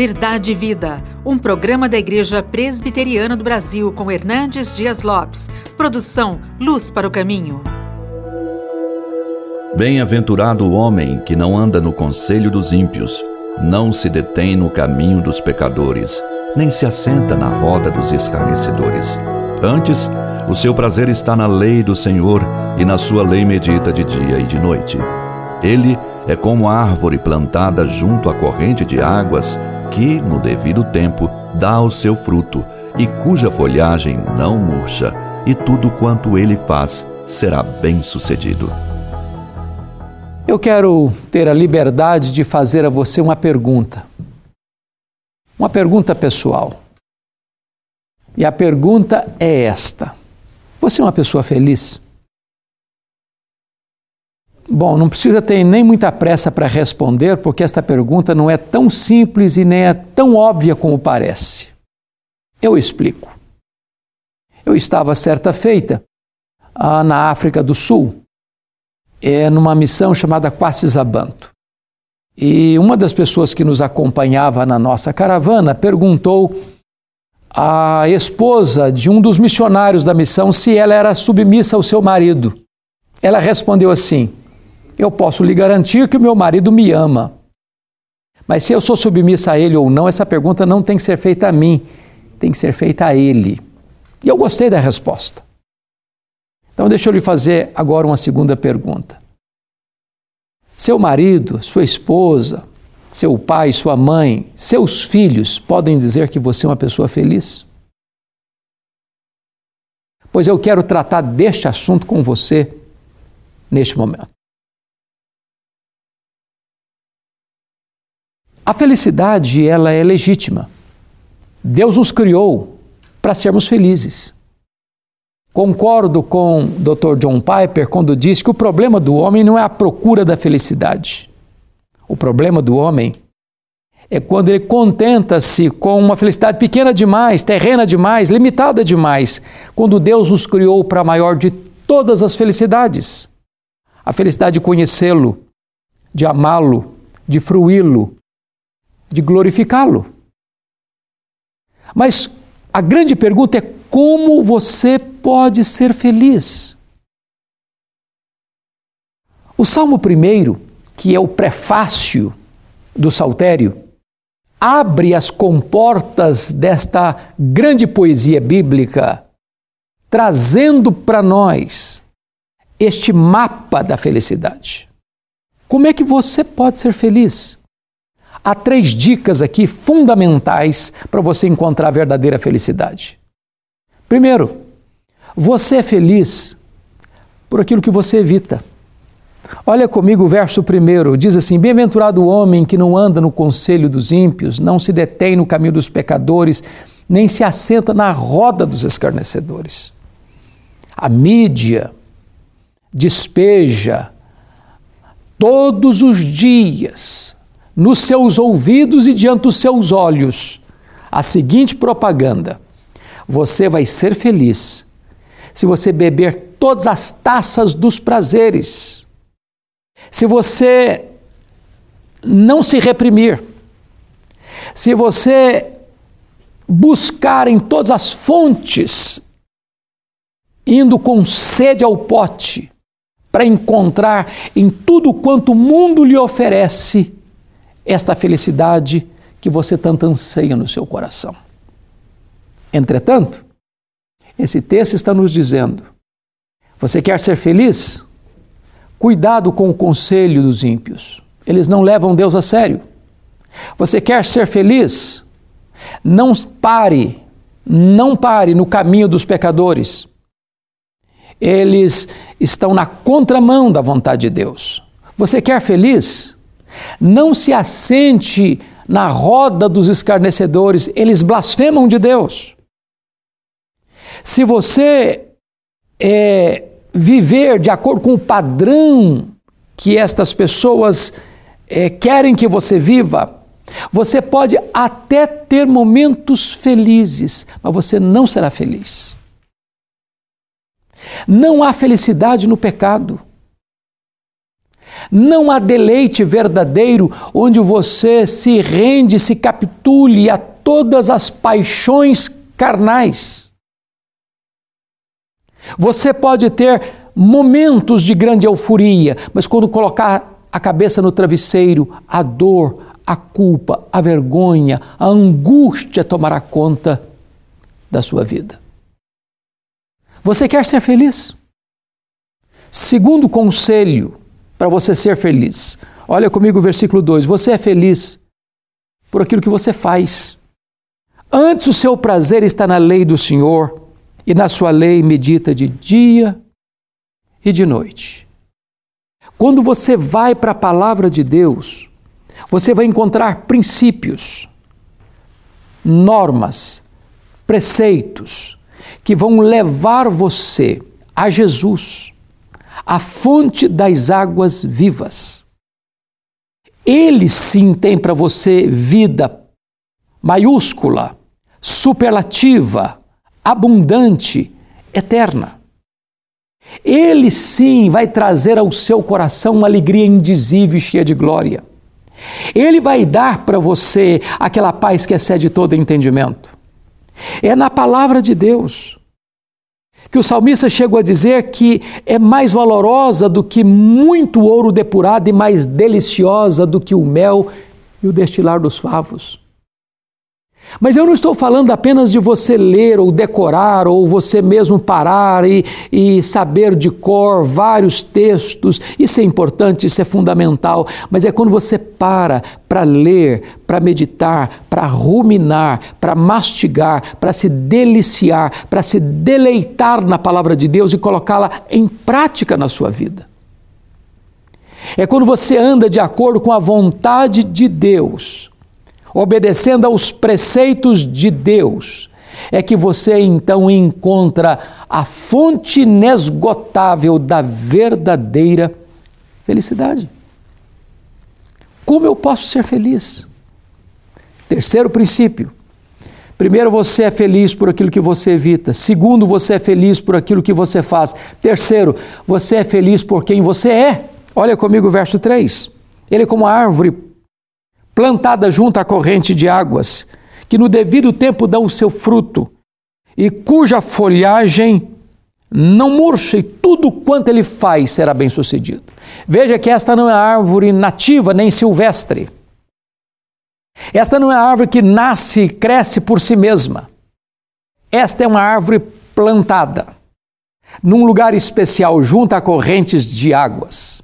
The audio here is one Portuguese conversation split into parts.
Verdade e Vida, um programa da Igreja Presbiteriana do Brasil com Hernandes Dias Lopes. Produção Luz para o Caminho. Bem-aventurado o homem que não anda no conselho dos ímpios, não se detém no caminho dos pecadores, nem se assenta na roda dos escarnecedores. Antes, o seu prazer está na lei do Senhor e na sua lei medita de dia e de noite. Ele é como a árvore plantada junto à corrente de águas que, no devido tempo, dá o seu fruto e cuja folhagem não murcha, e tudo quanto ele faz será bem-sucedido. Eu quero ter a liberdade de fazer a você uma pergunta. Uma pergunta pessoal. E a pergunta é esta: Você é uma pessoa feliz? Bom, não precisa ter nem muita pressa para responder, porque esta pergunta não é tão simples e nem é tão óbvia como parece. Eu explico. Eu estava certa feita ah, na África do Sul, é, numa missão chamada Quacisabanto. E uma das pessoas que nos acompanhava na nossa caravana perguntou à esposa de um dos missionários da missão se ela era submissa ao seu marido. Ela respondeu assim: eu posso lhe garantir que o meu marido me ama. Mas se eu sou submissa a ele ou não, essa pergunta não tem que ser feita a mim, tem que ser feita a ele. E eu gostei da resposta. Então, deixa eu lhe fazer agora uma segunda pergunta. Seu marido, sua esposa, seu pai, sua mãe, seus filhos podem dizer que você é uma pessoa feliz? Pois eu quero tratar deste assunto com você neste momento. A felicidade, ela é legítima. Deus nos criou para sermos felizes. Concordo com o Dr. John Piper quando diz que o problema do homem não é a procura da felicidade. O problema do homem é quando ele contenta-se com uma felicidade pequena demais, terrena demais, limitada demais, quando Deus nos criou para a maior de todas as felicidades. A felicidade de conhecê-lo, de amá-lo, de fruí-lo, de glorificá-lo. Mas a grande pergunta é como você pode ser feliz? O Salmo 1, que é o prefácio do Saltério, abre as comportas desta grande poesia bíblica, trazendo para nós este mapa da felicidade. Como é que você pode ser feliz? Há três dicas aqui fundamentais para você encontrar a verdadeira felicidade. Primeiro, você é feliz por aquilo que você evita. Olha comigo o verso primeiro, diz assim: Bem-aventurado o homem que não anda no conselho dos ímpios, não se detém no caminho dos pecadores, nem se assenta na roda dos escarnecedores. A mídia despeja todos os dias nos seus ouvidos e diante dos seus olhos a seguinte propaganda: Você vai ser feliz se você beber todas as taças dos prazeres, se você não se reprimir, se você buscar em todas as fontes, indo com sede ao pote, para encontrar em tudo quanto o mundo lhe oferece esta felicidade que você tanto anseia no seu coração. Entretanto, esse texto está nos dizendo: você quer ser feliz? Cuidado com o conselho dos ímpios. Eles não levam Deus a sério. Você quer ser feliz? Não pare, não pare no caminho dos pecadores. Eles estão na contramão da vontade de Deus. Você quer feliz? Não se assente na roda dos escarnecedores, eles blasfemam de Deus. Se você é, viver de acordo com o padrão que estas pessoas é, querem que você viva, você pode até ter momentos felizes, mas você não será feliz. Não há felicidade no pecado. Não há deleite verdadeiro onde você se rende, se capitule a todas as paixões carnais. Você pode ter momentos de grande euforia, mas quando colocar a cabeça no travesseiro, a dor, a culpa, a vergonha, a angústia tomará conta da sua vida. Você quer ser feliz? Segundo conselho para você ser feliz. Olha comigo o versículo 2. Você é feliz por aquilo que você faz. Antes o seu prazer está na lei do Senhor, e na sua lei medita de dia e de noite. Quando você vai para a palavra de Deus, você vai encontrar princípios, normas, preceitos que vão levar você a Jesus, a fonte das águas vivas. Ele sim tem para você vida maiúscula, superlativa, abundante, eterna. Ele sim vai trazer ao seu coração uma alegria indizível e cheia de glória. Ele vai dar para você aquela paz que excede todo entendimento. É na palavra de Deus que o salmista chegou a dizer que é mais valorosa do que muito ouro depurado e mais deliciosa do que o mel e o destilar dos favos. Mas eu não estou falando apenas de você ler ou decorar, ou você mesmo parar e, e, saber de cor vários textos. Isso é importante, isso é fundamental. Mas é quando você para para ler, para meditar, para ruminar, para mastigar, para se deliciar, para se deleitar na palavra de Deus e colocá-la em prática na sua vida. É quando você anda de acordo com a vontade de Deus obedecendo aos preceitos de Deus, é que você então encontra a fonte inesgotável da verdadeira felicidade. Como eu posso ser feliz? Terceiro princípio. Primeiro, você é feliz por aquilo que você evita. Segundo, você é feliz por aquilo que você faz. Terceiro, você é feliz por quem você é. Olha comigo o verso 3. Ele é como a árvore plantada junto à corrente de águas, que no devido tempo dá o seu fruto, e cuja folhagem não murcha, e tudo quanto ele faz será bem sucedido. Veja que esta não é árvore nativa nem silvestre. Esta não é árvore que nasce e cresce por si mesma. Esta é uma árvore plantada num lugar especial junto a correntes de águas.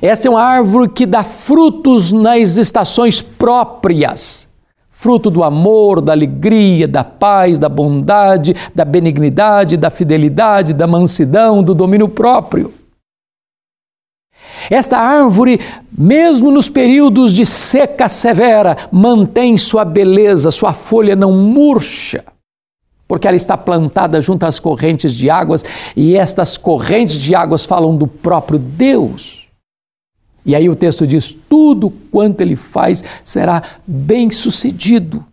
Esta é uma árvore que dá frutos nas estações próprias fruto do amor, da alegria, da paz, da bondade, da benignidade, da fidelidade, da mansidão, do domínio próprio. Esta árvore, mesmo nos períodos de seca severa, mantém sua beleza, sua folha não murcha, porque ela está plantada junto às correntes de águas e estas correntes de águas falam do próprio Deus. E aí o texto diz: tudo quanto ele faz será bem sucedido,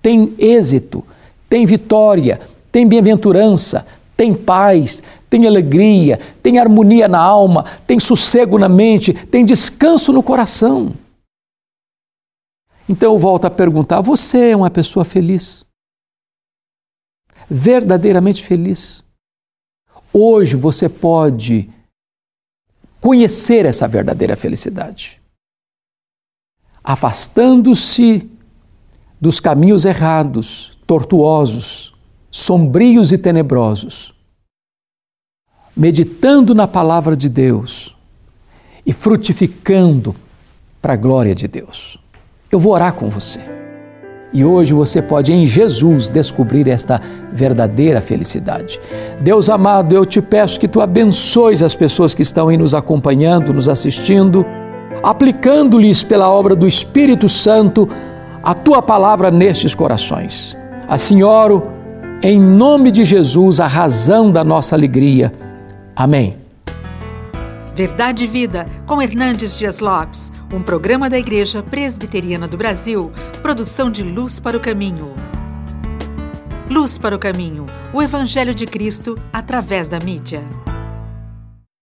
tem êxito, tem vitória, tem bem-aventurança, tem paz, tem alegria, tem harmonia na alma, tem sossego na mente, tem descanso no coração. Então eu volto a perguntar: você é uma pessoa feliz? Verdadeiramente feliz? Hoje você pode conhecer essa verdadeira felicidade. Afastando-se dos caminhos errados, tortuosos, sombrios e tenebrosos, meditando na palavra de Deus e frutificando para a glória de Deus. Eu vou orar com você. E hoje você pode, em Jesus, descobrir esta verdadeira felicidade. Deus amado, eu te peço que tu abençoes as pessoas que estão aí nos acompanhando, nos assistindo, aplicando-lhes pela obra do Espírito Santo a tua palavra nestes corações. Assim oro, em nome de Jesus, a razão da nossa alegria. Amém. Verdade e Vida, com Hernandes Dias Lopes, um programa da Igreja Presbiteriana do Brasil, produção de Luz para o Caminho. Luz para o Caminho, o Evangelho de Cristo através da mídia.